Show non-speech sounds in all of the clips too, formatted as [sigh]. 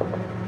Welcome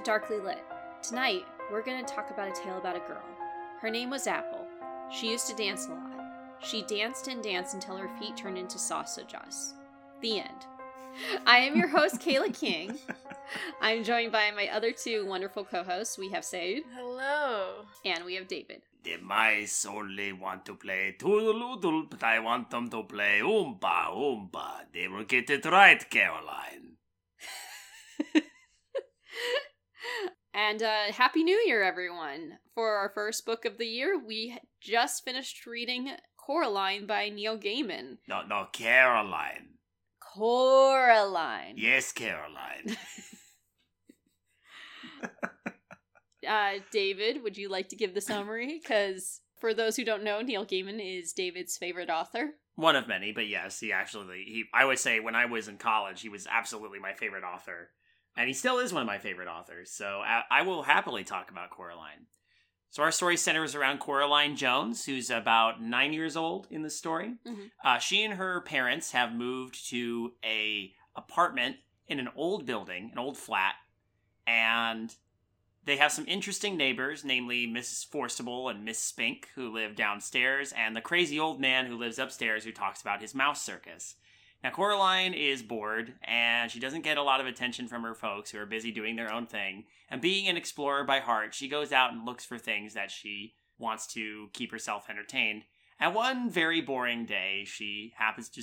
to Darkly Lit. Tonight, we're going to talk about a tale about a girl. Her name was Apple. She used to dance a lot. She danced and danced until her feet turned into sausages. The end. I am your host, [laughs] Kayla King. I'm joined by my other two wonderful co hosts. We have Sade Hello. and we have David. The mice only want to play toodle-oodle, but I want them to play oompa oompa. They will get it right, Caroline. And uh, Happy New Year, everyone! For our first book of the year, we just finished reading Coraline by Neil Gaiman. No, no, Caroline. Coraline. Yes, Caroline. [laughs] [laughs] Uh, David, would you like to give the summary? Because for those who don't know, Neil Gaiman is David's favorite author. One of many, but yes, he actually, he, I would say when I was in college, he was absolutely my favorite author. And he still is one of my favorite authors, so I, I will happily talk about Coraline. So our story centers around Coraline Jones, who's about nine years old in the story. Mhm. Uh, she and her parents have moved to a apartment in an old building, an old flat, and they have some interesting neighbors, namely Mrs. Forcible and Miss Spink, who live downstairs, and the crazy old man who lives upstairs who talks about his mouse circus. Now, Coraline is bored, and she doesn't get a lot of attention from her folks who are busy doing their own thing. And being an explorer by heart, she goes out and looks for things that she wants to keep herself entertained. And one very boring day, she happens to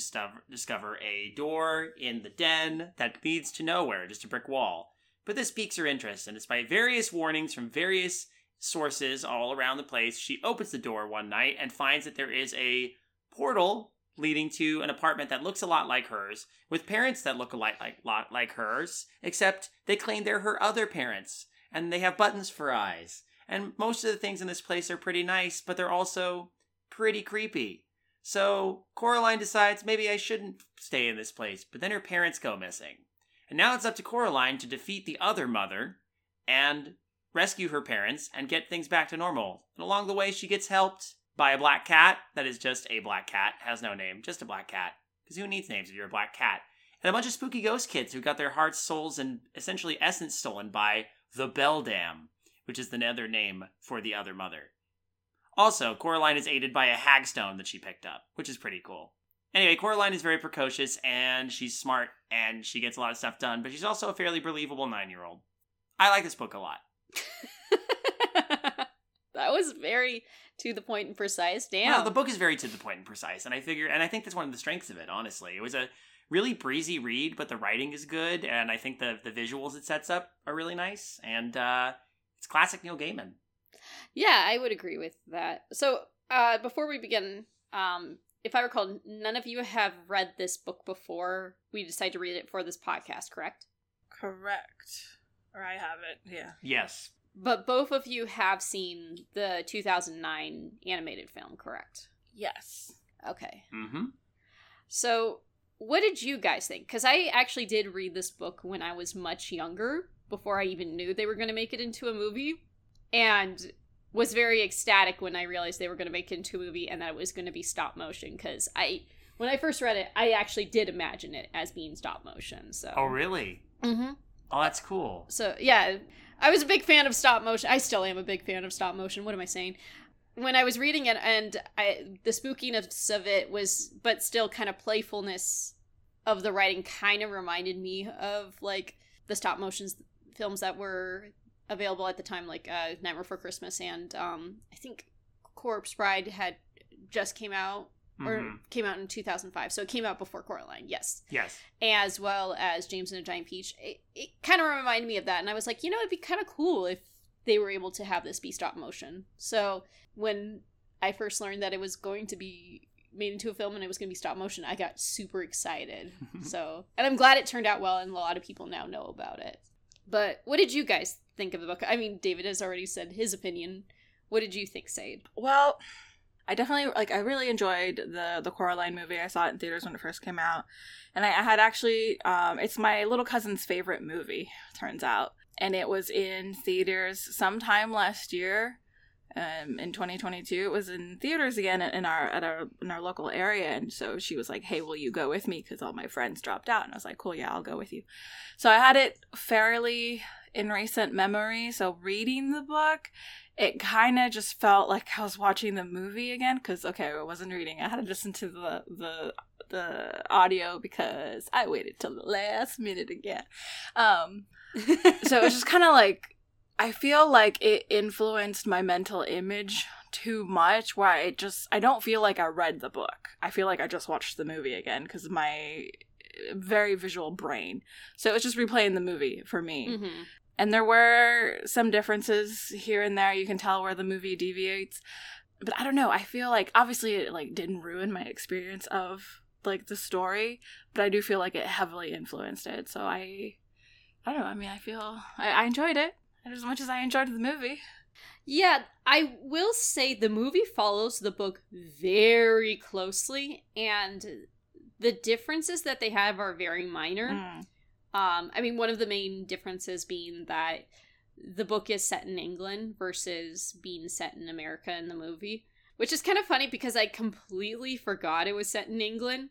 discover a door in the den that leads to nowhere, just a brick wall. But this piques her interest, and despite various warnings from various sources all around the place, she opens the door one night and finds that there is a portal leading to an apartment that looks a lot like hers, with parents that look a lot like, lot like hers, except they claim they're her other parents, and they have buttons for eyes. And most of the things in this place are pretty nice, but they're also pretty creepy. So Coraline decides maybe I shouldn't stay in this place, but then her parents go missing. And now it's up to Coraline to defeat the other mother and rescue her parents and get things back to normal. And along the way, she gets helped by a black cat that is just a black cat, has no name, just a black cat. Because who needs names if you're a black cat? And a bunch of spooky ghost kids who got their hearts, souls, and essentially essence stolen by the Beldam, which is the other name for the other mother. Also, Coraline is aided by a hagstone that she picked up, which is pretty cool. Anyway, Coraline is very precocious and she's smart and she gets a lot of stuff done, but she's also a fairly believable nine year old. I like this book a lot. [laughs] that was very to the point and precise. Damn. Well, the book is very to the point and precise, and I figure, and I think that's one of the strengths of it. Honestly, it was a really breezy read, but the writing is good, and I think the the visuals it sets up are really nice, and uh, it's classic Neil Gaiman. Yeah, I would agree with that. So, uh, before we begin, um, if I recall, none of you have read this book before we decided to read it for this podcast, correct? Correct. Or I haven't. Yeah. Yes, But both of you have seen the 2009 animated film, correct? Yes. Okay. mm-hmm. So, what did you guys think? Because I actually did read this book when I was much younger, before I even knew they were going to make it into a movie, and was very ecstatic when I realized they were going to make it into a movie and that it was going to be stop motion. Because I, when I first read it, I actually did imagine it as being stop motion. So. Oh, really? Mm-hmm. Oh, that's cool. So yeah, I was a big fan of stop motion. I still am a big fan of stop motion. What am I saying? When I was reading it, and I, the spookiness of it was, but still kind of playfulness of the writing, kind of reminded me of like the stop motion films that were available at the time, like uh, Nightmare Before Christmas, and um, I think Corpse Bride had just came out or Mhm. came out in 2005, so it came out before Coraline. Yes Yes. as well as James and a Giant Peach. It, it kind of reminded me of that, and I was like, you know, it'd be kind of cool if they were able to have this be stop motion. So when I first learned that it was going to be made into a film and it was going to be stop motion, I got super excited. [laughs] so, and I'm glad it turned out well, and a lot of people now know about it. But what did you guys think of the book? I mean, David has already said his opinion. What did you think, Sade? Well, I definitely like. I really enjoyed the the Coraline movie. I saw it in theaters when it first came out, and I, had actually. Um, it's my little cousin's favorite movie. Turns out, and it was in theaters sometime last year. Um, in 2022, it was in theaters again in our at our in our local area, and so she was like, "Hey, will you go with me?" Because all my friends dropped out, and I was like, "Cool, yeah, I'll go with you." So I had it fairly in recent memory. So reading the book, it kind of just felt like I was watching the movie again. Because okay, I wasn't reading; I had to listen to the the the audio because I waited till the last minute again. Um, so it was just [laughs] kind of like I feel like it influenced my mental image too much where I just I don't feel like I read the book. I feel like I just watched the movie again because my very visual brain. So it was just replaying the movie for me. mm-hmm. And there were some differences here and there. You can tell where the movie deviates. But I don't know. I feel like obviously it like didn't ruin my experience of like the story, but I do feel like it heavily influenced it. So I I don't know. I mean, I feel I, I enjoyed it as much as I enjoyed the movie. Yeah, I will say the movie follows the book very closely, and the differences that they have are very minor. Mm. Um, I mean, one of the main differences being that the book is set in England versus being set in America in the movie, which is kind of funny because I completely forgot it was set in England.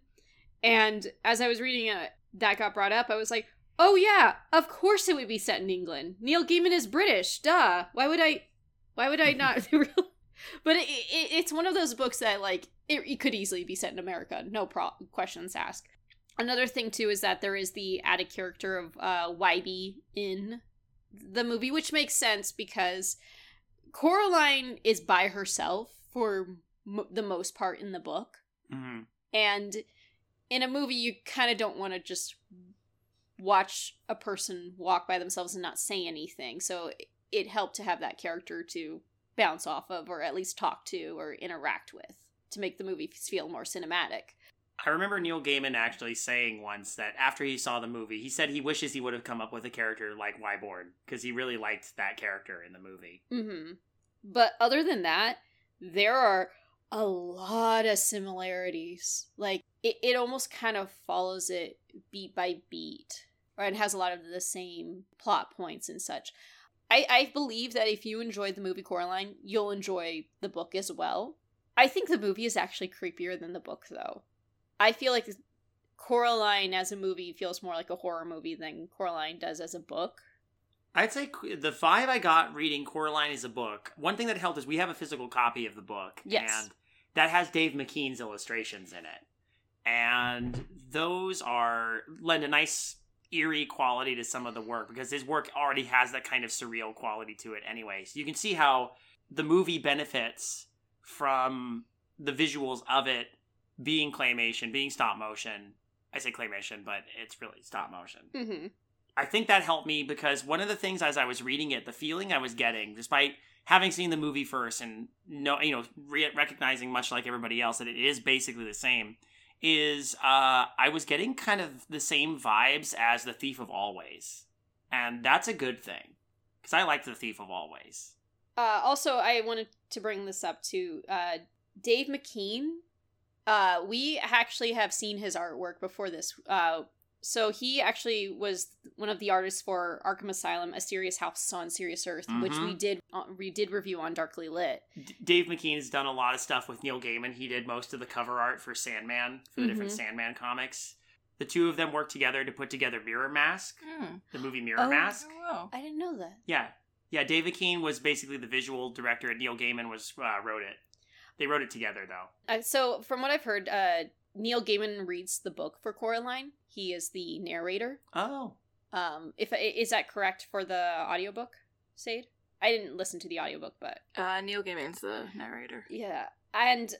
And as I was reading it, that got brought up. I was like, oh yeah, of course it would be set in England. Neil Gaiman is British. Duh. Why would I? Why would I not? [laughs] but it, it, it's one of those books that like it, it could easily be set in America. No pro- questions asked. Another thing too is that there is the added character of uh, Wybie in the movie, which makes sense because Coraline is by herself for m- the most part in the book, hmm and in a movie you kind of don't want to just watch a person walk by themselves and not say anything. So it- it helped to have that character to bounce off of, or at least talk to, or interact with, to make the movie feel more cinematic. I remember Neil Gaiman actually saying once that after he saw the movie, he said he wishes he would have come up with a character like Wyborn because he really liked that character in the movie. hmm But other than that, there are a lot of similarities. Like it, it almost kind of follows it beat by beat, or it has a lot of the same plot points and such. I, I believe that if you enjoyed the movie Coraline, you'll enjoy the book as well. I think the movie is actually creepier than the book, though. I feel like Coraline as a movie feels more like a horror movie than Coraline does as a book. I'd say the vibe I got reading Coraline as a book, one thing that helped is we have a physical copy of the book. Yes. And that has Dave McKean's illustrations in it. And those are lend a nice eerie quality to some of the work because his work already has that kind of surreal quality to it anyway. So you can see how the movie benefits from the visuals of it being claymation, being stop motion. I say claymation, but it's really stop motion. Mm-hmm. I think that helped me because one of the things as I was reading it, the feeling I was getting, despite having seen the movie first and no, you know, re- recognizing much like everybody else that it is basically the same, is uh, I was getting kind of the same vibes as the Thief of Always, and that's a good thing because I liked the Thief of Always. Uh, also, I wanted to bring this up to uh, Dave McKean. Uh, we actually have seen his artwork before this. Uh, so he actually was one of the artists for Arkham Asylum, A Serious House on Serious Earth, which we Mhm. did uh, we did review on Darkly Lit. D- Dave McKean's done a lot of stuff with Neil Gaiman. He did most of the cover art for Sandman, for the different Mhm. Sandman comics. The two of them worked together to put together Mirror Mask, Mm. the movie Mirror Oh. Mask. Oh, I didn't know that. Yeah, yeah. David McKean was basically the visual director, and Neil Gaiman was uh, wrote it. They wrote it together, though. Uh, so, from what I've heard, uh, Neil Gaiman reads the book for Coraline. He is the narrator. Oh, Um, if is that correct for the audiobook, Sade? I didn't listen to the audiobook, but uh, Neil Gaiman's the narrator. Yeah. And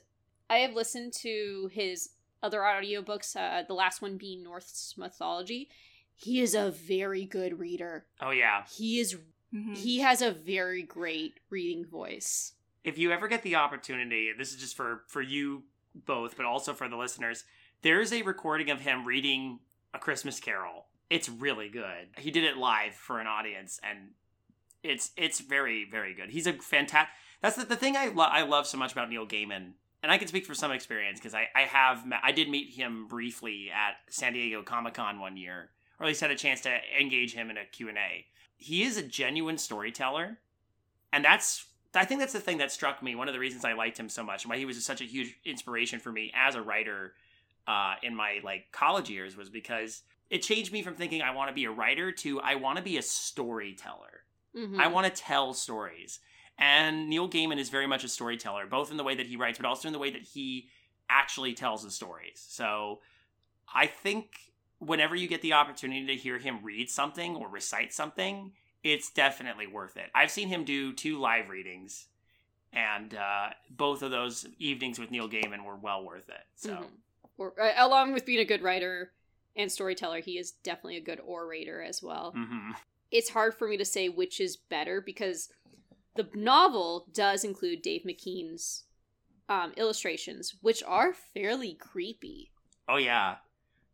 I have listened to his other audiobooks, uh, the last one being Norse mythology. He is a very good reader. oh yeah. He is Mhm. he has a very great reading voice. If you ever get the opportunity, this is just for for you both, but also for the listeners. There is a recording of him reading A Christmas Carol it's really good. He did it live for an audience, and it's it's very very good. He's a fantastic. That's the, the thing I lo- I love so much about Neil Gaiman, and I can speak from some experience because I I have met, I did meet him briefly at San Diego Comic Con one year, or at least had a chance to engage him in a Q and A. He is a genuine storyteller, and that's I think that's the thing that struck me. One of the reasons I liked him so much, and why he was such a huge inspiration for me as a writer uh, in my like college years, was because it changed me from thinking I want to be a writer to I want to be a storyteller. Mhm. I want to tell stories. And Neil Gaiman is very much a storyteller, both in the way that he writes, but also in the way that he actually tells the stories. So I think whenever you get the opportunity to hear him read something or recite something, it's definitely worth it. I've seen him do two live readings, and uh, both of those evenings with Neil Gaiman were well worth it. So. Mhm. Or, uh, along with being a good writer and storyteller, he is definitely a good orator as well. mhm. It's hard for me to say which is better because the novel does include Dave McKean's um, illustrations, which are fairly creepy. Oh yeah.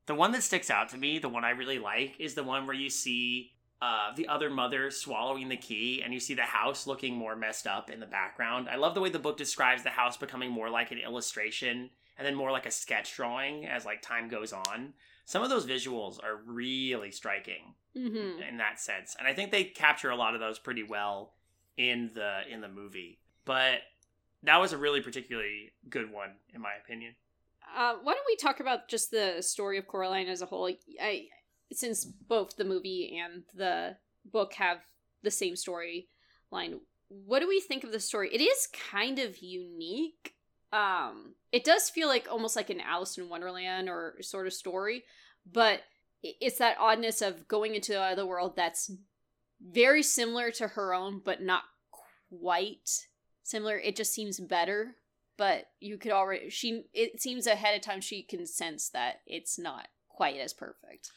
The one that sticks out to me, the one I really like, is the one where you see uh, the other mother swallowing the key, and you see the house looking more messed up in the background. I love the way the book describes the house becoming more like an illustration, and then more like a sketch drawing as like time goes on. Some of those visuals are really striking Mm-hmm. in that sense, and I think they capture a lot of those pretty well in the in the movie. But that was a really particularly good one, in my opinion. Uh, why don't we talk about just the story of Coraline as a whole? I, since both the movie and the book have the same storyline, what do we think of the story? It is kind of unique. Um, it does feel like almost like an Alice in Wonderland or sort of story, but it's that oddness of going into another world that's very similar to her own, but not quite similar. It just seems better but you could already she it seems ahead of time she can sense that it's not quite as perfect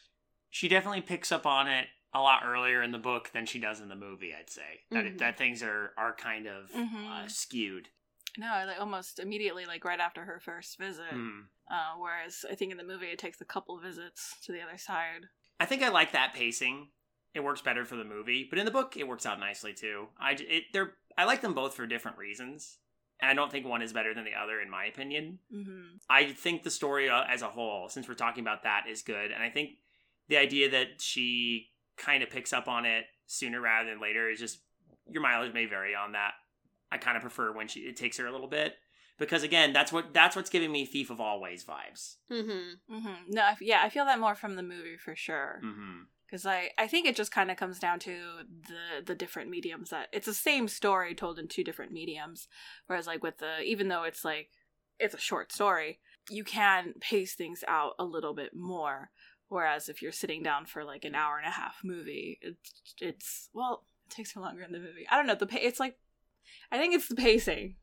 she definitely picks up on it a lot earlier in the book than she does in the movie. I'd say that Mhm. that things are are kind of uh, Mhm. skewed. No, like almost immediately, like right after her first visit. Mm. Uh, whereas I think in the movie it takes a couple visits to the other side. I think I like that pacing. It works better for the movie, but in the book, it works out nicely too. I it they're I like them both for different reasons, and I don't think one is better than the other in my opinion. Mm-hmm. I think the story uh, as a whole, since we're talking about that, is good, and I think the idea that she kind of picks up on it sooner rather than later is just your mileage may vary on that. I kind of prefer when she it takes her a little bit because again, that's what that's what's giving me Thief of Always vibes. mm-hmm Mm-hmm. No, I f- yeah, I feel that more from the movie for sure. Mm-hmm. Because I, I think it just kind of comes down to the the different mediums that it's the same story told in two different mediums. Whereas like with the even though it's like it's a short story, you can pace things out a little bit more. Whereas if you're sitting down for like an hour and a half movie, it's it's well it takes you longer in the movie. I don't know the pa- it's like I think it's the pacing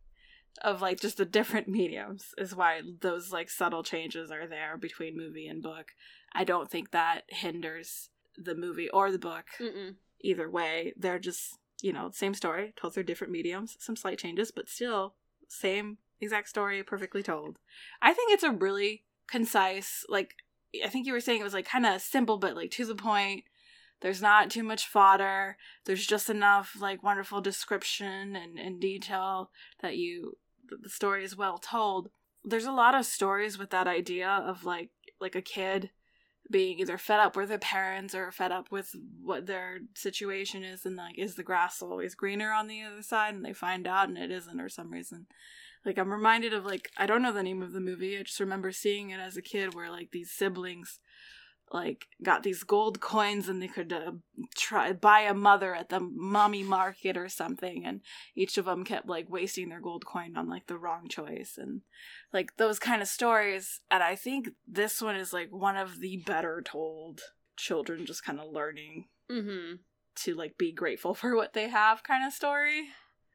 of like just the different mediums is why those like subtle changes are there between movie and book. I don't think that hinders the movie or the book Mm-mm. either way. They're just, you know, same story, told through different mediums, some slight changes, but still same exact story, perfectly told. I think it's a really concise, like I think you were saying it was like kind of simple but like to the point. There's not too much fodder. There's just enough like wonderful description and, and detail that you the story is well told. There's a lot of stories with that idea of like like a kid being either fed up with their parents or fed up with what their situation is and like is the grass always greener on the other side and they find out and it isn't or some reason like i'm reminded of like i don't know the name of the movie. I just remember seeing it as a kid where like these siblings like got these gold coins and they could uh, try buy a mother at the mommy market or something. And each of them kept like wasting their gold coin on like the wrong choice. And like those kind of stories. And i think this one is like one of the better told children just kind of learning Mm-hmm. to like be grateful for what they have kind of story.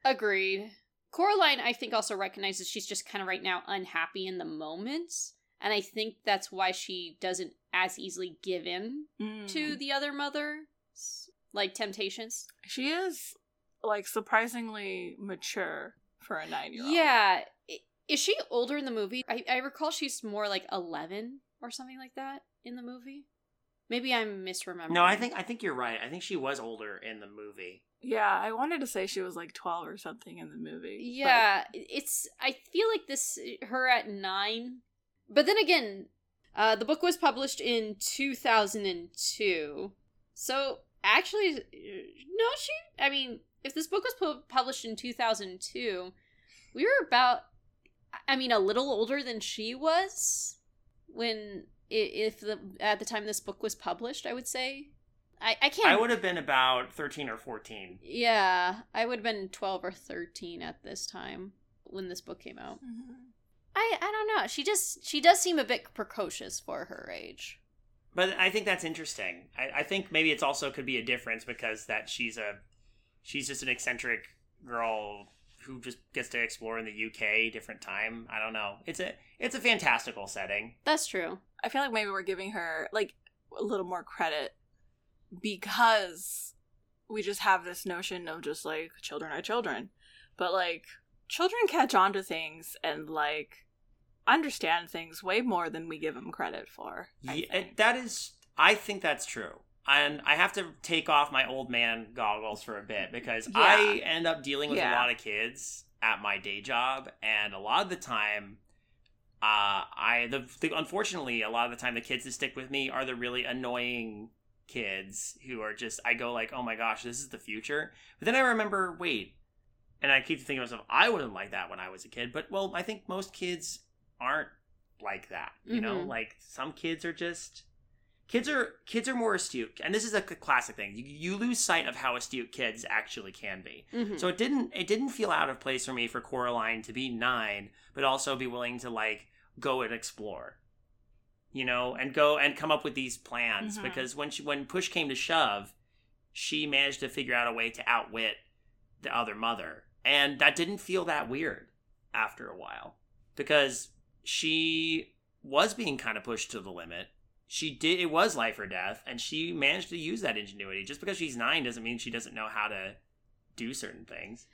Agreed. Coraline, I think, also recognizes she's just kind of right now unhappy in the moment. And I think that's why she doesn't as easily give in to Mm. the other mother's like temptations. she is like surprisingly mature for a nine year old Yeah. Is she older in the movie? I, I recall she's more like 11 or something like that in the movie. Maybe I'm misremembering. No, I think I think you're right. I think she was older in the movie. Yeah, I wanted to say she was like 12 or something in the movie. but- Yeah, it's. I feel like this her at nine, but then again, uh, the book was published in two thousand and two. So actually, no, she. I mean, if this book was pu- published in two thousand two, we were about. I mean, a little older than she was when if the at the time this book was published. I would say. I, I can't I would have been about thirteen or fourteen. Yeah, I would have been 12 or 13 at this time when this book came out. Mhm. I I don't know. She just she does seem a bit precocious for her age. But I think that's interesting. I, I think maybe it's also could be a difference because that she's a she's just an eccentric girl who just gets to explore in the UK, different time. I don't know. It's a it's a fantastical setting. That's true. I feel like maybe we're giving her like a little more credit because we just have this notion of just like children are children. But like children catch on to things and like understand things way more than we give them credit for. Yeah, that is I think that's true. And I have to take off my old man goggles for a bit because I end up dealing with a lot of kids at my day job and a lot of the time uh I the, the unfortunately a lot of the time the kids that stick with me are the really annoying kids who are just I go like, "Oh my gosh, this is the future." But then I remember, wait. And I keep thinking to myself, I wouldn't like that when I was a kid, but well, I think most kids aren't like that. You know, Mhm. like some kids are just kids are kids are more astute and this is a classic thing you, you lose sight of how astute kids actually can be hmm so it didn't it didn't feel out of place for me for coraline to be nine but also be willing to like go and explore you know and go and come up with these plans Mhm. because when she when push came to shove she managed to figure out a way to outwit the other mother. And that didn't feel that weird after a while because she was being kind of pushed to the limit. She did it was life or death and she managed to use that ingenuity. Just because she's nine doesn't mean she doesn't know how to do certain things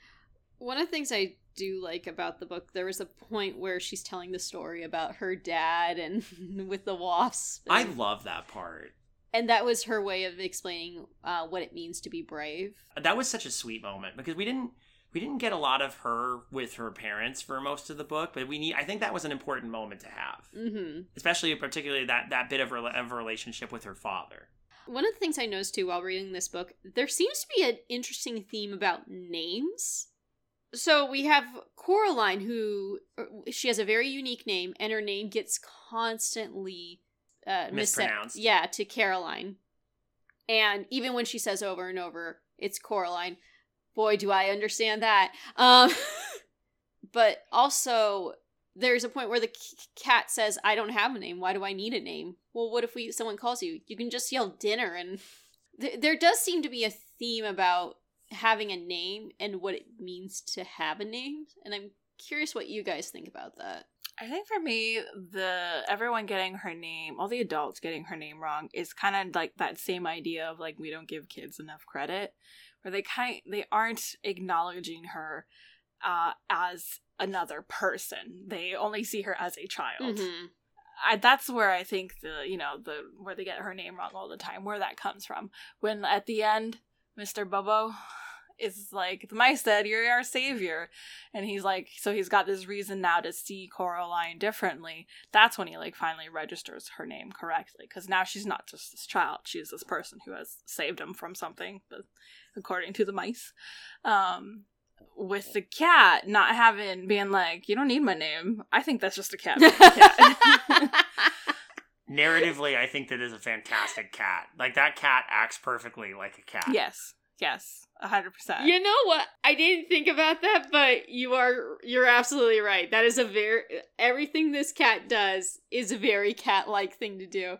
One of the things I do like about the book, there was a point where she's telling the story about her dad and [laughs] with the wasp. i love that part and that was her way of explaining uh, what it means to be brave. that was such a sweet moment because we didn't we didn't get a lot of her with her parents for most of the book but we need i think that was an important moment to have hmm especially particularly that that bit of, rela- of a relationship with her father One of the things I noticed too while reading this book, there seems to be an interesting theme about names. So we have Coraline, who uh, she has a very unique name, and her name gets constantly uh, mis- Mispronounced. Yeah, to Caroline. And even when she says over and over, it's Coraline. Boy, do I understand that. Um, [laughs] but also, there's a point where the c- cat says, "I don't have a name. Why do I need a name?" Well, what if we someone calls you? You can just yell dinner, and [laughs] th- there does seem to be a theme about having a name and what it means to have a name. And I'm curious what you guys think about that. I think for me, the everyone getting her name, all the adults getting her name wrong, is kind of like that same idea of like we don't give kids enough credit, where they kind they aren't acknowledging her uh, as another person. They only see her as a child. Mhm. I, that's where I think the you know the where they get her name wrong all the time, where that comes from. When at the end, Mister Bobo is like, "The mice said you're our savior," and he's like, so he's got this reason now to see Coraline differently. That's when he like finally registers her name correctly, because now she's not just this child; she's this person who has saved him from something, but according to the mice. Um, with the cat not having being like, you don't need my name. I think that's just a cat. a cat. [laughs] [laughs] narratively i think that is a fantastic cat like that cat acts perfectly like a cat yes, yes, a hundred percent. You know what? I didn't think about that, but you are you're absolutely right. That is a very everything this cat does is a very cat-like thing to do.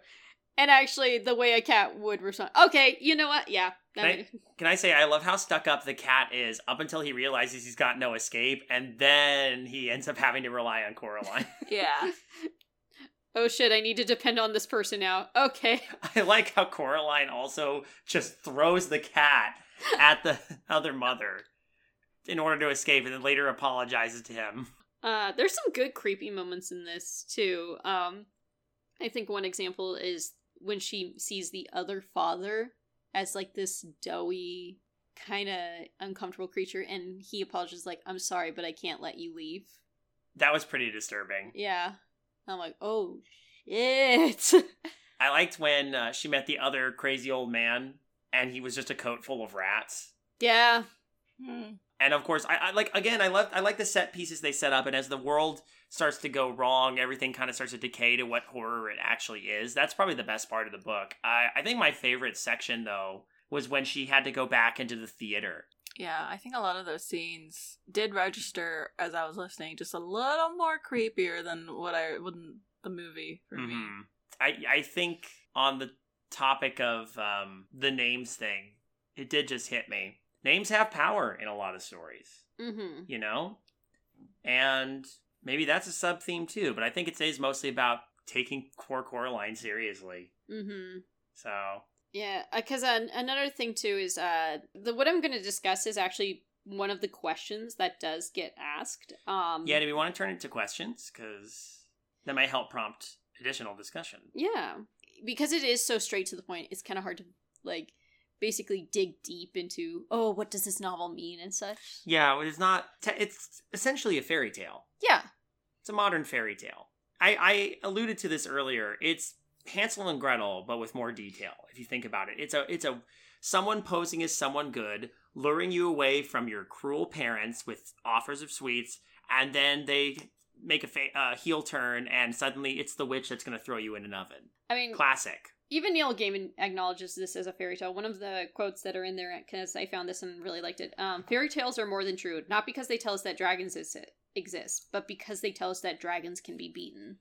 And actually the way a cat would respond. Okay, you know what? Yeah. Can I- Can I say I love how stuck up the cat is up until he realizes he's got no escape, and then he ends up having to rely on Coraline. Yeah, [laughs] oh shit, I need to depend on this person now. Okay. [laughs] I like how Coraline also just throws the cat at the [laughs] other mother in order to escape, and then later apologizes to him. Uh, there's some good creepy moments in this too. Um, I think one example is when she sees the other father as like this doughy kind of uncomfortable creature and he apologizes like i'm sorry but i can't let you leave That was pretty disturbing. yeah i'm like oh shit [laughs] I liked when uh, she met the other crazy old man, and he was just a coat full of rats. yeah Hmm. And of course, I, I like again. I love I like the set pieces they set up, and as the world starts to go wrong, everything kind of starts to decay to what horror it actually is. That's probably the best part of the book. I I think my favorite section though was when she had to go back into the theater. Yeah, I think a lot of those scenes did register as I was listening, just a little more creepier than what I wouldn't the movie for me. Mhm. I I think on the topic of um, the names thing, it did just hit me. Names have power in a lot of stories. mm-hmm you know? And maybe that's a sub theme too, but I think it is mostly about taking core Coraline seriously. mm-hmm So, Yeah, because uh, another thing too is uh, the what I'm going to discuss is actually one of the questions that does get asked. Um, yeah, do we want to turn it to questions? Because that might help prompt additional discussion. yeah, because it is so straight to the point. It's kind of hard to like basically dig deep into. Oh, what does this novel mean and such? Yeah, it's not, te- it's essentially a fairy tale. Yeah, It's a modern fairy tale. I, I alluded to this earlier. It's Hansel and Gretel, but with more detail. If you think about it, it's a it's a someone posing as someone good, luring you away from your cruel parents with offers of sweets, and then they make a fa- uh, heel turn, and suddenly it's the witch that's going to throw you in an oven. I mean, Classic. even Neil Gaiman acknowledges this as a fairy tale. One of the quotes that are in there, because I found this and really liked it. Um, fairy tales are more than true, not because they tell us that dragons is- exist, but because they tell us that dragons can be beaten.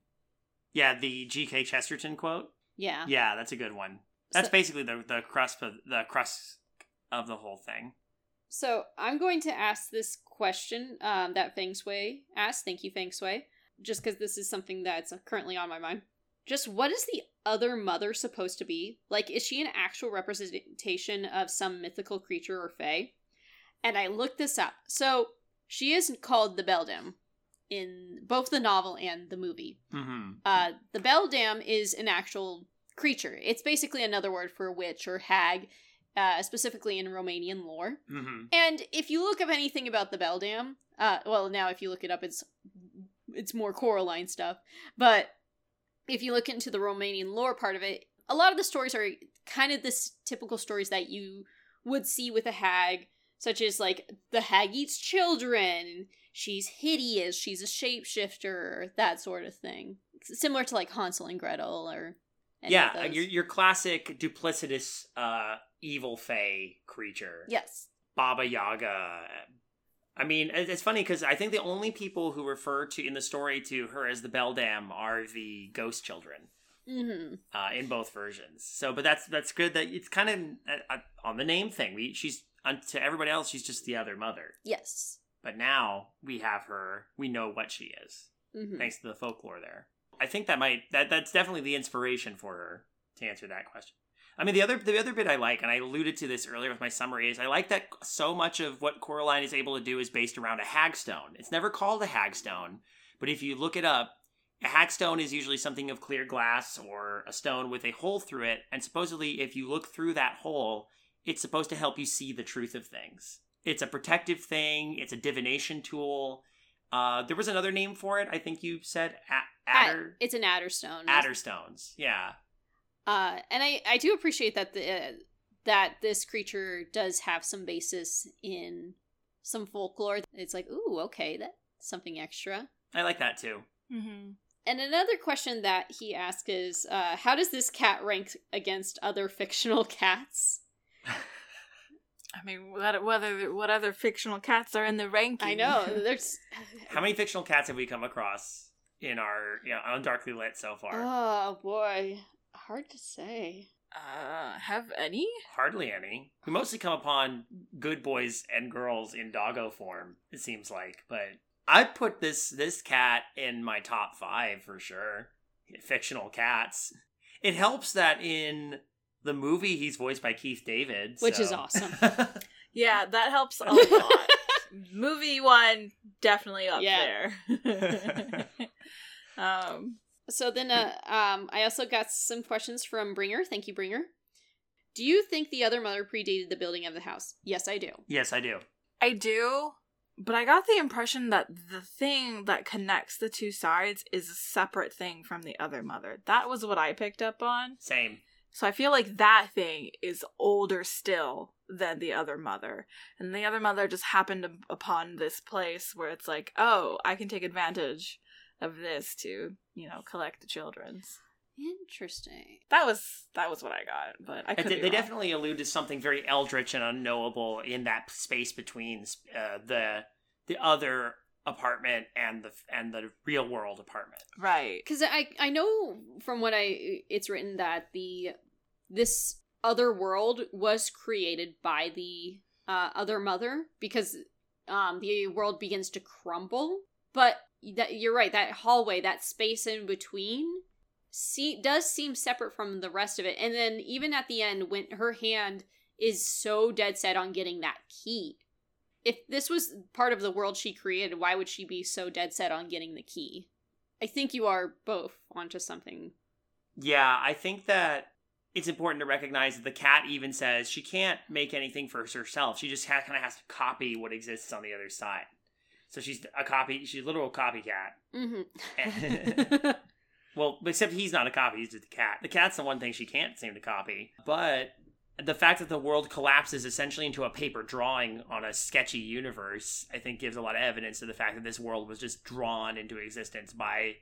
Yeah, the G.K. Chesterton quote. Yeah. Yeah, that's a good one. That's So- basically the the crust of the crust of the whole thing. So I'm going to ask this question um, that Feng Shui asked. Thank you, Feng Shui. Just because this is something that's currently on my mind. Just what is the other mother supposed to be? Like, is she an actual representation of some mythical creature or fae? And I looked this up. So she is called the Beldam in both the novel and the movie. Mm-hmm. Uh, the Beldam is an actual creature. It's basically another word for witch or hag, uh, specifically in Romanian lore. Mm-hmm. And if you look up anything about the Beldam, uh, well, now if you look it up, it's it's more Coraline stuff. But if you look into the Romanian lore part of it, a lot of the stories are kind of this typical stories that you would see with a hag, such as like the hag eats children, she's hideous, she's a shapeshifter, that sort of thing. Similar to like Hansel and Gretel or any yeah, those. your your classic duplicitous uh evil fae creature. yes. Baba Yaga. I mean, it's funny because I think the only people who refer to in the story to her as the Beldam are the ghost children hmm uh, in both versions. So, but that's that's good that it's kind of uh, uh, on the name thing. We she's to everybody else she's just the other mother, Yes. But now we have her. We know what she is hmm thanks to the folklore there. I think that might that that's definitely the inspiration for her to answer that question. I mean, the other the other bit I like, and I alluded to this earlier with my summary, is I like that so much of what Coraline is able to do is based around a hagstone. It's never called a hagstone, but if you look it up, a hagstone is usually something of clear glass or a stone with a hole through it, and supposedly if you look through that hole, it's supposed to help you see the truth of things. It's a protective thing. It's a divination tool. Uh, there was another name for it. I think you said a- adder, It's an adder stone. adder stones. Yeah. Uh, and I, I do appreciate that the uh, that this creature does have some basis in some folklore. It's like, ooh, okay, that's something extra. I like that too. Mm-hmm. And another question that he asked is, uh, how does this cat rank against other fictional [laughs] cats? [laughs] I mean, what, whether what other fictional cats are in the ranking? I know [laughs] there's. How many fictional cats have we come across in our you know, on Darkly Lit so far? Oh boy, hard to say. uh, have any? Hardly any. We mostly come upon good boys and girls in doggo form. It seems like, but I'd put this this cat in my top five for sure. Fictional cats. It helps that in the movie he's voiced by Keith David, Which is awesome. [laughs] Yeah, that helps a [laughs] lot. Movie one definitely up Yeah. there. [laughs] um, So then, uh, um, I also got some questions from Bringer. Thank you, Bringer. Do you think the other mother predated the building of the house? Yes, I do. Yes, I do. I do, but I got the impression that the thing that connects the two sides is a separate thing from the other mother. That was what I picked up on. Same. So I feel like that thing is older still than the other mother. And the other mother just happened upon this place where it's like, oh, I can take advantage of this to, you know, collect the children's. Interesting. That was that was what I got, but I could they, be they wrong. definitely allude to something very eldritch and unknowable in that space between uh, the the other apartment and the and the real world apartment. right. Because I I know from what I it's written that the this other world was created by the uh, other mother because um the world begins to crumble. But that you're right that hallway that space in between see does seem separate from the rest of it. And then even at the end when her hand is so dead set on getting that key. If this was part of the world she created, why would she be so dead set on getting the key? I think you are both onto something. Yeah, I think that it's important to recognize that the cat even says she can't make anything for herself. She just ha- kind of has to copy what exists on the other side. So she's a copy. She's a literal copycat. Mm-hmm. [laughs] Well, except he's not a copy. He's just a cat. The cat's the one thing she can't seem to copy. But the fact that the world collapses essentially into a paper drawing on a sketchy universe, I think, gives a lot of evidence to the fact that this world was just drawn into existence by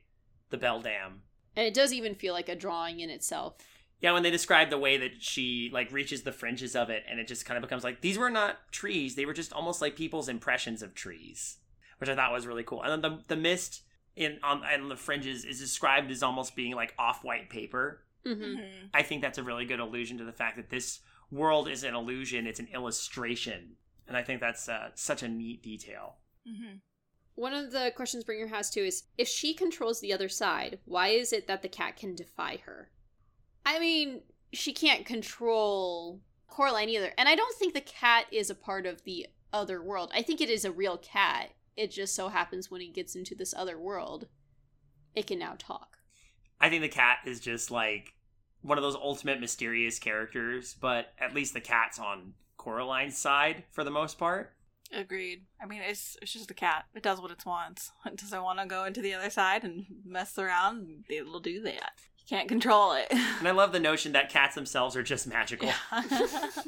the Beldam. and it does even feel like a drawing in itself. Yeah, when they describe the way that she like reaches the fringes of it, and it just kind of becomes like these were not trees; they were just almost like people's impressions of trees, which I thought was really cool. And then the the mist in on and the fringes is described as almost being like off white paper. Mm-hmm. Mhm. I think that's a really good allusion to the fact that this world is an illusion; it's an illustration, and I think that's uh, such a neat detail. Mhm. One of the questions Bringer has too is if she controls the other side, why is it that the cat can defy her? I mean, she can't control Coraline either. And I don't think the cat is a part of the other world. I think it is a real cat. It just so happens when he gets into this other world, it can now talk. I think the cat is just like one of those ultimate mysterious characters, but at least the cat's on Coraline's side for the most part. Agreed. I mean, it's it's just a cat. It does what it wants. [laughs] It doesn't want to go into the other side and mess around. It'll do that. You can't control it. And I love the notion that cats themselves are just magical. Yeah. [laughs] [laughs]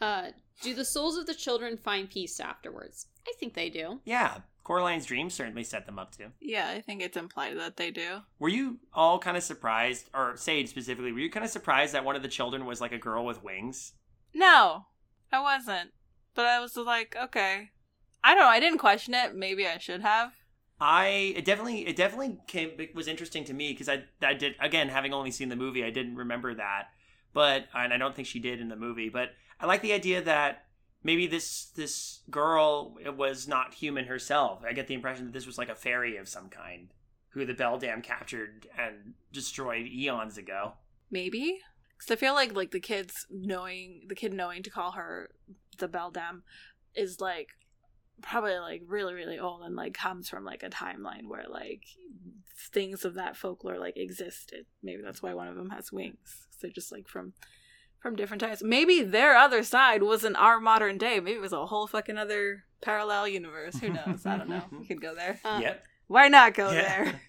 Uh, do the souls of the children find peace afterwards? I think they do. Yeah, Coraline's dreams certainly set them up to. yeah, I think it's implied that they do. Were you all kind of surprised, or Sage specifically, were you kind of surprised that one of the children was like a girl with wings? No, I wasn't. But I was like, okay. I don't know. I didn't question it. Maybe I should have. I it definitely it definitely came it was interesting to me because I I did again having only seen the movie I didn't remember that. But and I don't think she did in the movie but I like the idea that maybe this this girl was not human herself. I get the impression that this was like a fairy of some kind who the Beldam captured and destroyed eons ago. Maybe. Because I feel like like the kids knowing the kid knowing to call her the Beldam is like probably like really really old and like comes from like a timeline where like things of that folklore like existed. Maybe that's why one of them has wings. They're just like from from different times. Maybe their other side wasn't our modern day. Maybe it was a whole fucking other parallel universe. Who knows? I don't know. We could go there. Uh, [laughs] yep Why not go Yeah. there?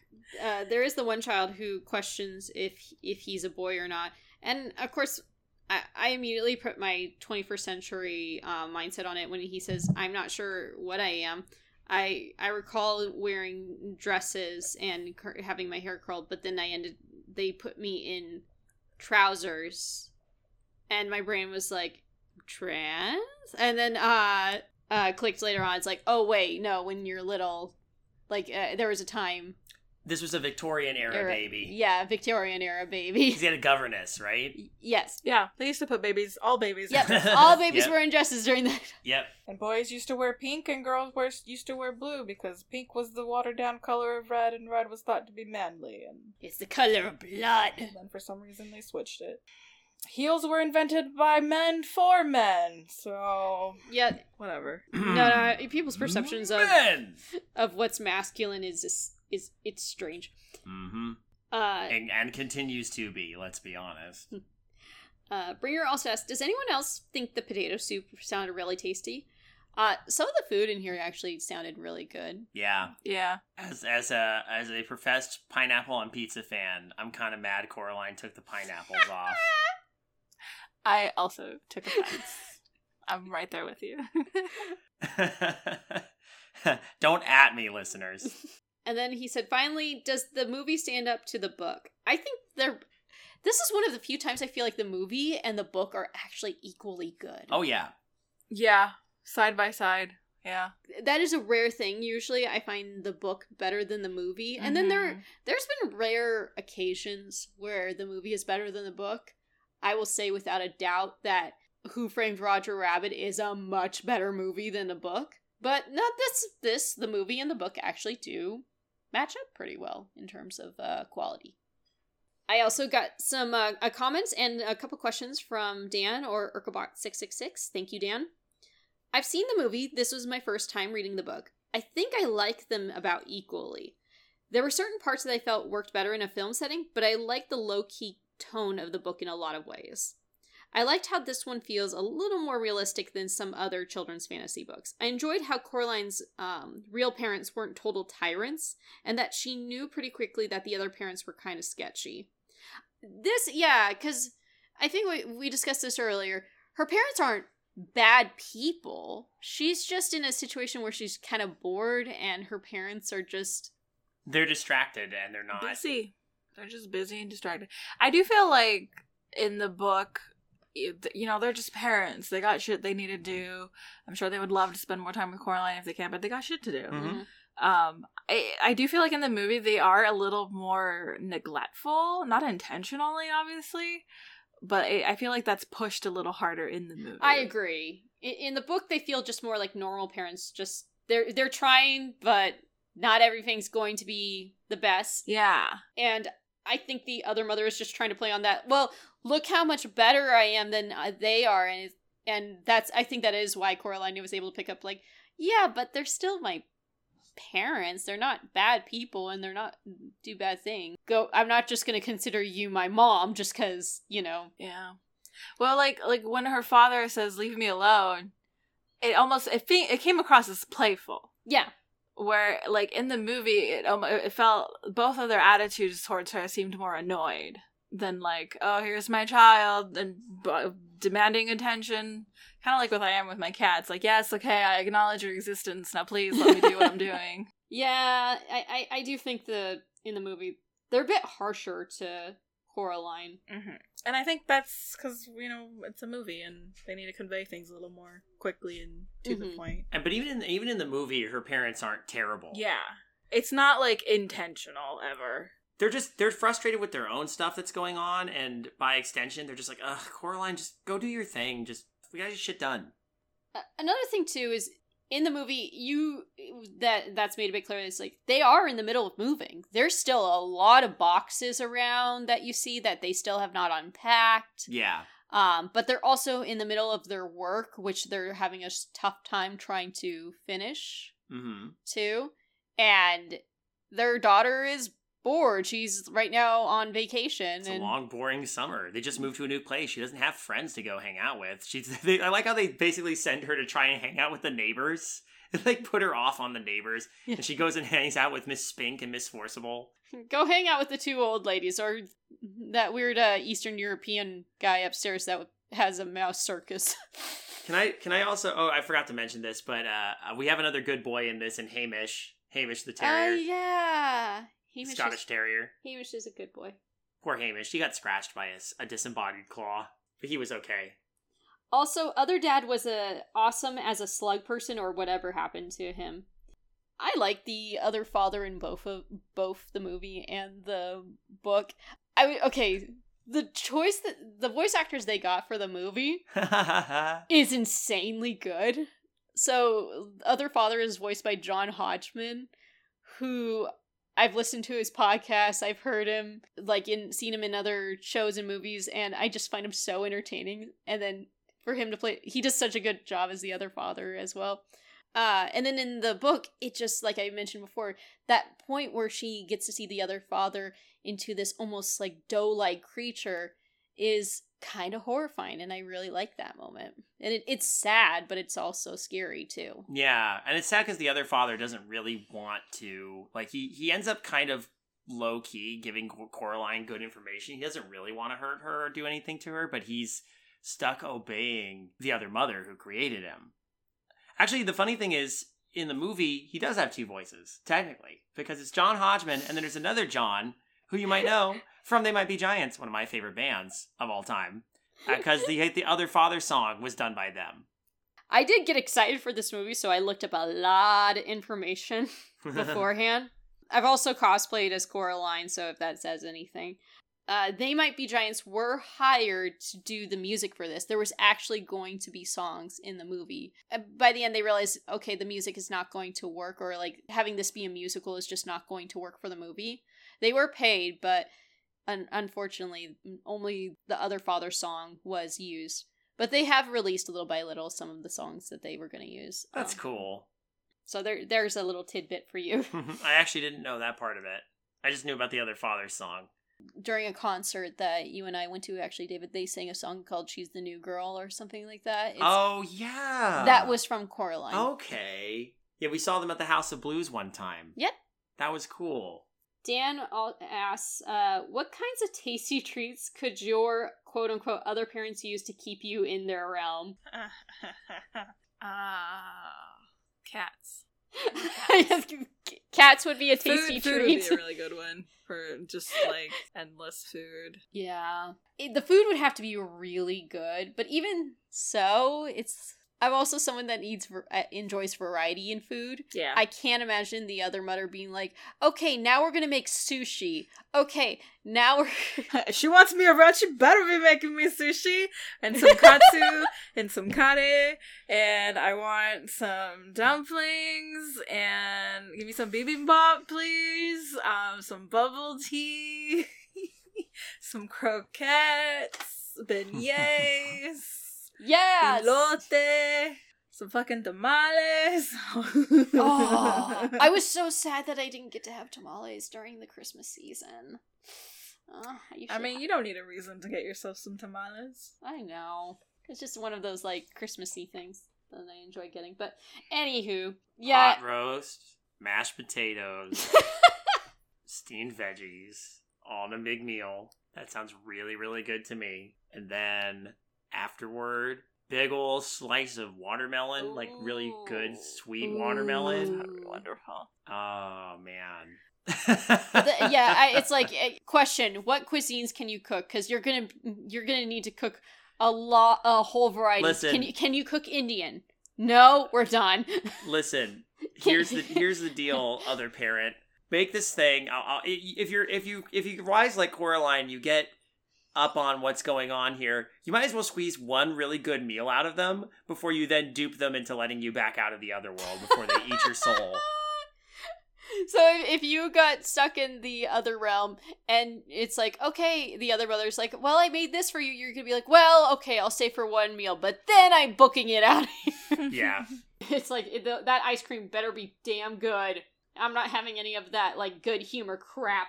[laughs] uh, there is the one child who questions if if he's a boy or not, and of course, I, I immediately put my 21st century uh, mindset on it when he says, "I'm not sure what I am." I I recall wearing dresses and cur- having my hair curled, but then I ended. They put me in trousers, and my brain was like, "Trans," and then uh uh clicked later on. It's like, "Oh wait, no, when you're little." Like uh, there was a time this was a Victorian era, era- baby Yeah, Victorian era baby. he's got a governess right [laughs] Y- yes. Yeah, they used to put babies, all babies. in Yep. [laughs] All babies Yep. were in dresses during that. yep And boys used to wear pink, and girls were, used to wear blue because pink was the watered down color of red, and red was thought to be manly. And It's the color of blood. And then for some reason they switched it. Heels were invented by men for men, so Yeah. whatever. No, no. People's perceptions of Men! of what's masculine is just, is it's strange. Mm-hmm. Uh, and, and continues to be. Let's be honest. [laughs] uh, Bringer also asked, "Does anyone else think the potato soup sounded really tasty?" Uh, some of the food in here actually sounded really good. Yeah, Yeah. as as a as a professed pineapple on pizza fan, I'm kind of mad Coraline took the pineapples [laughs] off. I also took offense. [laughs] I'm right there with you. Don't at me, listeners. And then he said, "Finally, does the movie stand up to the book?" I think they're. This is one of the few times I feel like the movie and the book are actually equally good. Oh yeah, yeah. Side by side. Yeah. that is a rare thing. Usually, I find the book better than the movie, and then there Mhm. there's been rare occasions where the movie is better than the book. I will say without a doubt that Who Framed Roger Rabbit is a much better movie than the book. But not this this the movie and the book actually do match up pretty well in terms of uh, quality. I also got some uh, uh, comments and a couple questions from Dan or Urkabot666. Thank you, Dan. I've seen the movie. This was my first time reading the book. I think I like them about equally. There were certain parts that I felt worked better in a film setting, but I liked the low key tone of the book in a lot of ways. I liked how this one feels a little more realistic than some other children's fantasy books. I enjoyed how Coraline's um, real parents weren't total tyrants, and that she knew pretty quickly that the other parents were kind of sketchy. This, yeah, because I think we, we discussed this earlier. Her parents aren't bad people. She's just in a situation where she's kind of bored, and her parents are just they're distracted and they're not. busy. They're just busy and distracted. I do feel like in the book, you you know, they're just parents. They got shit they need to do. I'm sure they would love to spend more time with Coraline if they can, but they got shit to do. Mhm. Um, I I do feel like in the movie they are a little more neglectful, not intentionally, obviously, but I I feel like that's pushed a little harder in the movie. I agree. In, in the book, they feel just more like normal parents. Just they're they're trying, but not everything's going to be the best. Yeah. And I think the other mother is just trying to play on that. Well, look how much better I am than uh, they are, and and that's I think that is why Coraline was able to pick up like, yeah, but they're still my parents. They're not bad people, and they're not do bad things. Go. I'm not just gonna consider you my mom just because you know. Yeah. Well, like like when her father says "Leave me alone," it almost it fe- it came across as playful. Yeah, Where like in the movie, it it felt both of their attitudes towards her seemed more annoyed than like, "Oh, here's my child," and b- demanding attention. Kind of like what I am with my cats. Like, yes, okay, I acknowledge your existence. Now, please let me do what I'm [laughs] doing. Yeah, I, I, I do think the in the movie they're a bit harsher to Coraline. Mm-hmm. And I think that's because you know it's a movie and they need to convey things a little more quickly and to the Mhm. point. And but even in even in the movie, her parents aren't terrible. Yeah, it's not like intentional ever. They're just they're frustrated with their own stuff that's going on, and by extension, they're just like, "Ugh, Coraline, just go do your thing. Just we got your shit done." Uh, another thing too is in the movie you that that's made a bit clear. It's like they are in the middle of moving. There's still a lot of boxes around that you see that they still have not unpacked. Yeah, Um, but they're also in the middle of their work, which they're having a tough time trying to finish. mm-hmm. too. And their daughter is bored. She's right now on vacation. It's a long, boring summer. They just moved to a new place. She doesn't have friends to go hang out with. She's. [laughs] They, I like how they basically send her to try and hang out with the neighbors. [laughs] And, like put her off on the neighbors, Yeah. and she goes and hangs out with Miss Spink and Miss Forcible. [laughs] go hang out with the two old ladies or that weird uh, Eastern European guy upstairs that has a mouse circus. Can I? Can I also? Oh, I forgot to mention this, but uh, we have another good boy in this, in Hamish. Hamish the Oh terrier, yeah, Hamish Scottish is, Terrier. Hamish is a good boy. Poor Hamish. He got scratched by a, a disembodied claw, but he was okay. Also, other dad was a awesome as a slug person or whatever happened to him. I like the other father in both of both the movie and the book. I okay, the choice that the voice actors they got for the movie [laughs] is insanely good. So, other father is voiced by John Hodgman, who I've listened to his podcast. I've heard him like in seen him in other shows and movies, and I just find him so entertaining. And then for him to play, he does such a good job as the other father as well. Uh, and then in the book, it just like I mentioned before, that point where she gets to see the other father into this almost like dough-like creature is kind of horrifying, and I really like that moment. And it, it's sad, but it's also scary too. Yeah, and it's sad because the other father doesn't really want to. Like he he ends up kind of low key giving Coraline good information. He doesn't really want to hurt her or do anything to her, but he's stuck obeying the other mother who created him. Actually, the funny thing is, in the movie, he does have two voices, technically, because it's John Hodgman, and then there's another John, who you might [laughs] know from They Might Be Giants, one of my favorite bands of all time, because the, the Other Father song was done by them. I did get excited for this movie, so I looked up a lot of information [laughs] beforehand. I've also cosplayed as Coraline, so if that says anything. Uh, they Might Be Giants were hired to do the music for this. There was actually going to be songs in the movie. Uh, by the end, they realized, okay, the music is not going to work, or like having this be a musical is just not going to work for the movie. They were paid, but un- unfortunately, only the other father song was used. But they have released little by little some of the songs that they were going to use. That's Um, cool. So there, there's a little tidbit for you. [laughs] I actually didn't know that part of it. I just knew about the other father's song. During a concert that you and I went to, actually, David, they sang a song called "She's the New Girl" or something like that. It's- oh yeah, that was from Coraline. okay. Yeah, we saw them at the House of Blues one time. Yep. That was cool. Dan asks, uh, "What kinds of tasty [laughs] treats could your quote unquote other parents use to keep you in their realm?" [laughs] Ah, cats. [laughs] Cats would be a tasty food, food would be a really good one for just like endless food. Yeah. It- the food would have to be really good, but even so, it's I'm also someone that needs uh, enjoys variety in food. Yeah. I can't imagine the other mother being like, "Okay, now we're going to make sushi. Okay, now we're [laughs] [laughs] she wants me around. She better be making me sushi and some katsu [laughs] and some kare, and I want some dumplings and give me some bibimbap, please. Um, some bubble tea, some croquettes, beignets, Yes. elote, some fucking tamales. [laughs] oh, I was so sad that I didn't get to have tamales during the Christmas season. Uh, I should- mean, you don't need a reason to get yourself some tamales. I know. It's just one of those like Christmassy things that I enjoy getting. But anywho, yeah, Hot roast, mashed potatoes, [laughs] steamed veggies, all in a big meal. That sounds really, really good to me. And then afterward, big ol' slice of watermelon, like really good Ooh. sweet watermelon. That would be wonderful. Oh man. The- yeah. [laughs] I, it's like eh, question: What cuisines can you cook? Because you're gonna you're gonna need to cook a lot, a whole variety. Listen. Can you can you cook Indian? No, we're done. [laughs] Listen, here's the here's the deal, other parent. Make this thing. I'll, I'll, if you're if you if you rise like Coraline, you get up on what's going on here. You might as well squeeze one really good meal out of them before you then dupe them into letting you back out of the other world before they eat your soul. [laughs] So if, if you got stuck in the other realm and it's like, okay, the other brother's like, well, I made this for you, you're gonna be like, well, okay, I'll stay for one meal, but then I'm booking it out. Yeah. [laughs] it's like it- the, that ice cream better be damn good. I'm not having any of that like good humor crap.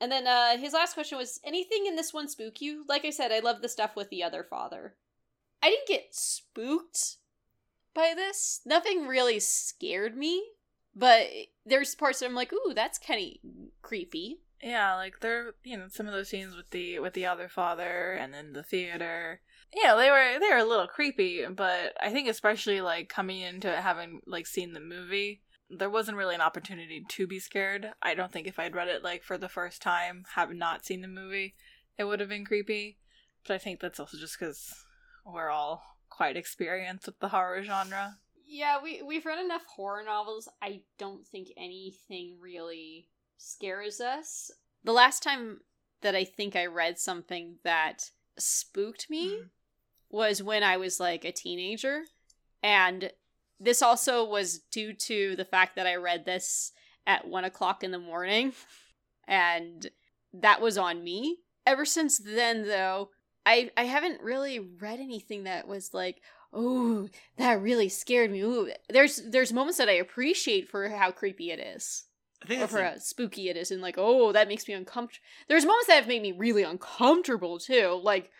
And then uh his last question was anything in this one spook you? Like I said, I love the stuff with the other father. I didn't get spooked by this. Nothing really scared me, but there's parts that I'm like, ooh, that's kind of creepy. Yeah, like there, you know, some of those scenes with the with the other father and then the theater. Yeah, they were they were a little creepy, but I think especially like coming into it having like seen the movie, there wasn't really an opportunity to be scared. I don't think if I'd read it like for the first time, have not seen the movie, it would have been creepy. But I think that's also just because we're all quite experienced with the horror genre. Yeah, we we've read enough horror novels. I don't think anything really scares us. The last time that I think I read something that spooked me Mhm. was when I was like a teenager. And this also was due to the fact that I read this at one o'clock in the morning. [laughs] And that was on me. Ever since then, though, I, I haven't really read anything that was like, oh, that really scared me. Ooh. There's there's moments that I appreciate for how creepy it is. I think Or for a- how spooky it is, and like, oh, that makes me uncomfortable. There's moments that have made me really uncomfortable too. Like,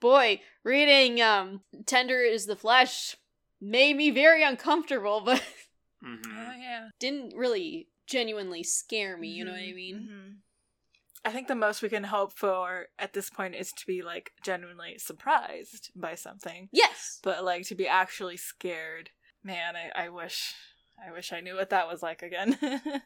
boy, reading um Tender is the Flesh made me very uncomfortable, [laughs] but Mhm. Oh yeah. didn't really genuinely scare me, you know what I Mhm, mean? mhm. I think the most we can hope for at this point is to be like genuinely surprised by something, Yes. but like to be actually scared. Man, I, I wish, I wish I knew what that was like again. [laughs]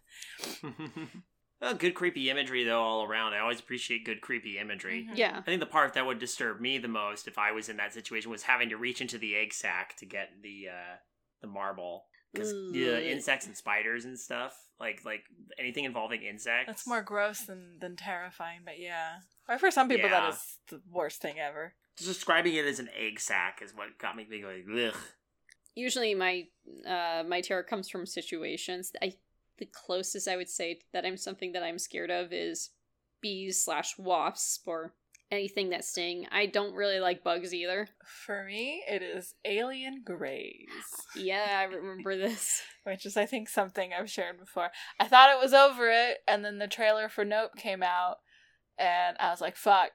[laughs] well, good creepy imagery though all around. I always appreciate good creepy imagery. Mhm. Yeah. I think the part that would disturb me the most if I was in that situation was having to reach into the egg sac to get the uh the marble because Ugh. the insects and spiders and stuff like like anything involving insects. That's more gross than than terrifying, but yeah. Or for some people, Yeah. that is the worst thing ever. Just describing it as an egg sac is what got me thinking like ugh. Usually my uh my terror comes from situations. I the closest I would say that I'm something that I'm scared of is bees slash wasps or anything that sting. I don't really like bugs either. For me, it is alien grays. Yeah, I remember this. [laughs] which is I think something I've shared before. I thought it was over it, and then the trailer for Nope came out, and I was like, "Fuck!"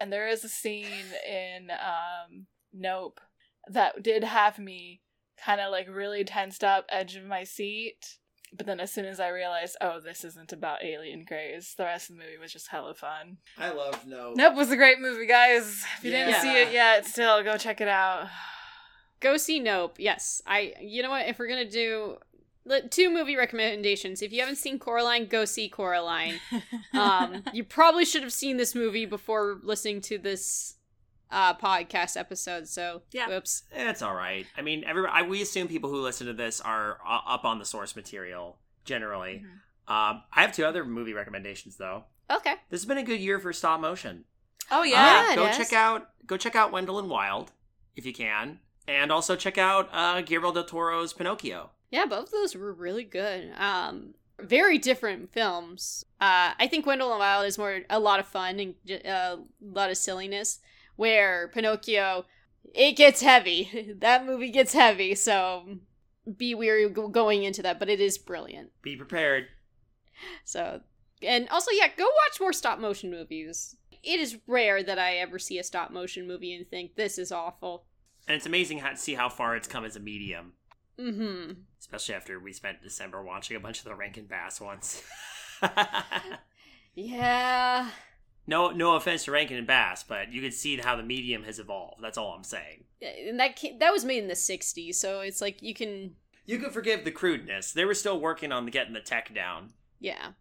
And there is a scene in um, Nope that did have me kind of like really tensed up, edge of my seat. But then as soon as I realized, oh, this isn't about alien grays, the rest of the movie was just hella fun. I love Nope. Nope was a great movie, guys. If you didn't see it yet, still go check it out. [sighs] Go see Nope. Yes. I you know what, if we're going to do let- two movie recommendations. If you haven't seen Coraline, go see Coraline. [laughs] Um you probably should have seen this movie before listening to this uh podcast episode. So, Yeah. whoops. It's all right. I mean, everybody. I, we assume people who listen to this are uh, up on the source material generally. Mhm. Um, I have two other movie recommendations though. Okay. This has been a good year for stop motion. Oh Yeah. Uh, it go is. check out go check out Wendell and Wild if you can, and also check out uh, Guillermo del Toro's Pinocchio. Yeah, both of those were really good. Um, very different films. Uh, I think Wendell and Wild is more a lot of fun and uh, a lot of silliness. Where Pinocchio, it gets heavy. [laughs] that movie gets heavy, so be weary going into that. But it is brilliant. Be prepared. So, and also, yeah, go watch more stop motion movies. It is rare that I ever see a stop motion movie and think this is awful. And it's amazing how to see how far it's come as a medium, Mm-hmm. especially after we spent December watching a bunch of the Rankin Bass ones. [laughs] Yeah. No, no offense to Rankin and Bass, but you can see how the medium has evolved. That's all I'm saying. Yeah, And that ca- that was made in the '60s, so it's like you can You could forgive the crudeness. They were still working on getting the tech down. Yeah.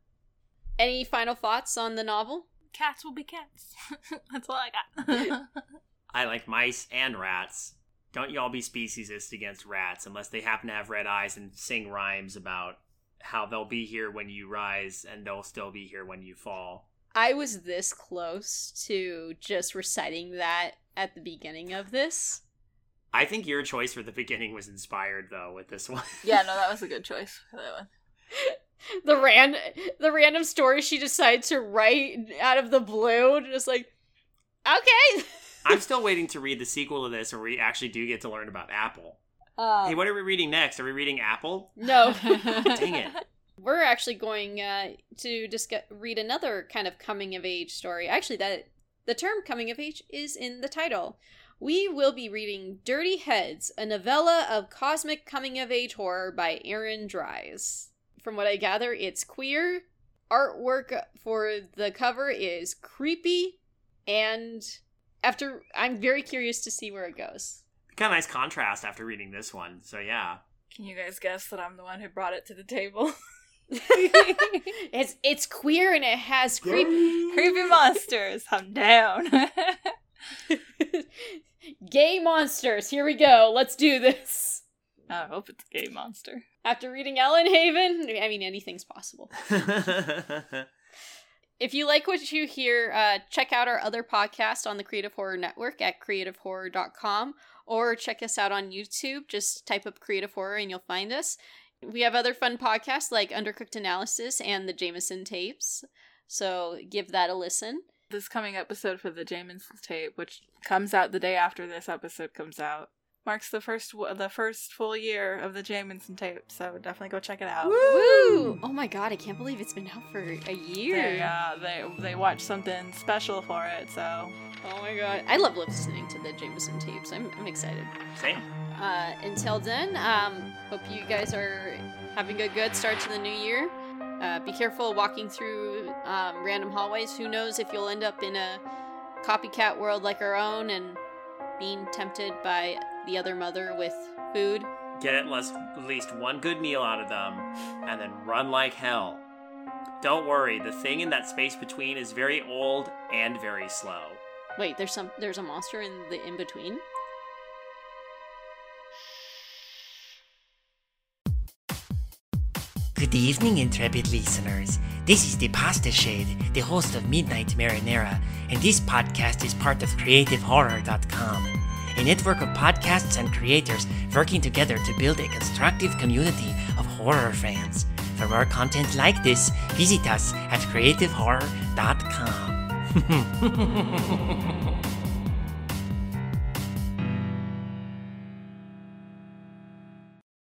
Any final thoughts on the novel? Cats will be cats. [laughs] That's all I got. [laughs] I like mice and rats. Don't y'all be speciesist against rats unless they happen to have red eyes and sing rhymes about how they'll be here when you rise and they'll still be here when you fall. I was this close to just reciting that at the beginning of this. I think your choice for the beginning was inspired though with this one. yeah, no, that was a [laughs] good choice for that one. [laughs] The ran the random story she decided to write out of the blue, just like, okay. [laughs] I'm still waiting to read the sequel to this where we actually do get to learn about Apple. Uh, hey, what are we reading next? Are we reading Apple? no, Dang it. We're actually going uh, to discuss read another kind of coming of age story. Actually, that the term coming of age is in the title. We will be reading Dirty Heads, a novella of cosmic coming of age horror by Aaron Dries. From what I gather, it's queer. Artwork for the cover is creepy, and after I'm very curious to see where it goes. Kind of nice contrast after reading this one. So yeah. Can you guys guess that I'm the one who brought it to the table? [laughs] [laughs] it's it's queer and it has creepy Creepy monsters, I'm down. [laughs] Gay monsters. Here we go. Let's do this. I hope it's a gay monster. After reading Ellen Haven, I mean, anything's possible. [laughs] If you like what you hear, uh, check out our other podcast on the Creative Horror Network at creativehorror.com or check us out on YouTube. Just type up Creative Horror and you'll find us. We have other fun podcasts like Undercooked Analysis and the Jameson Tapes. So give that a listen. This coming episode for the Jameson's tape, which comes out the day after this episode comes out, marks the first the first full year of the Jameson tape. So definitely go check it out. Woo! Oh my god, I can't believe it's been out for a year. They, uh, they they watched something special for it. So Oh my god, I love listening to the Jameson tapes. I'm, I'm excited. Same. Uh, until then, um, hope you guys are having a good start to the new year. Uh, be careful walking through um, random hallways. Who knows if you'll end up in a copycat world like our own and being tempted by the other mother with food. Get at least, at least one good meal out of them, and then run like hell. Don't worry, the thing in that space between is very old and very slow. Wait, there's some there's a monster in the in between. Good evening, intrepid listeners. This is the Pasta Shade, the host of Midnight Marinara, and this podcast is part of CreativeHorror.com, a network of podcasts and creators working together to build a constructive community of horror fans. For more content like this, visit us at CreativeHorror.com. [laughs]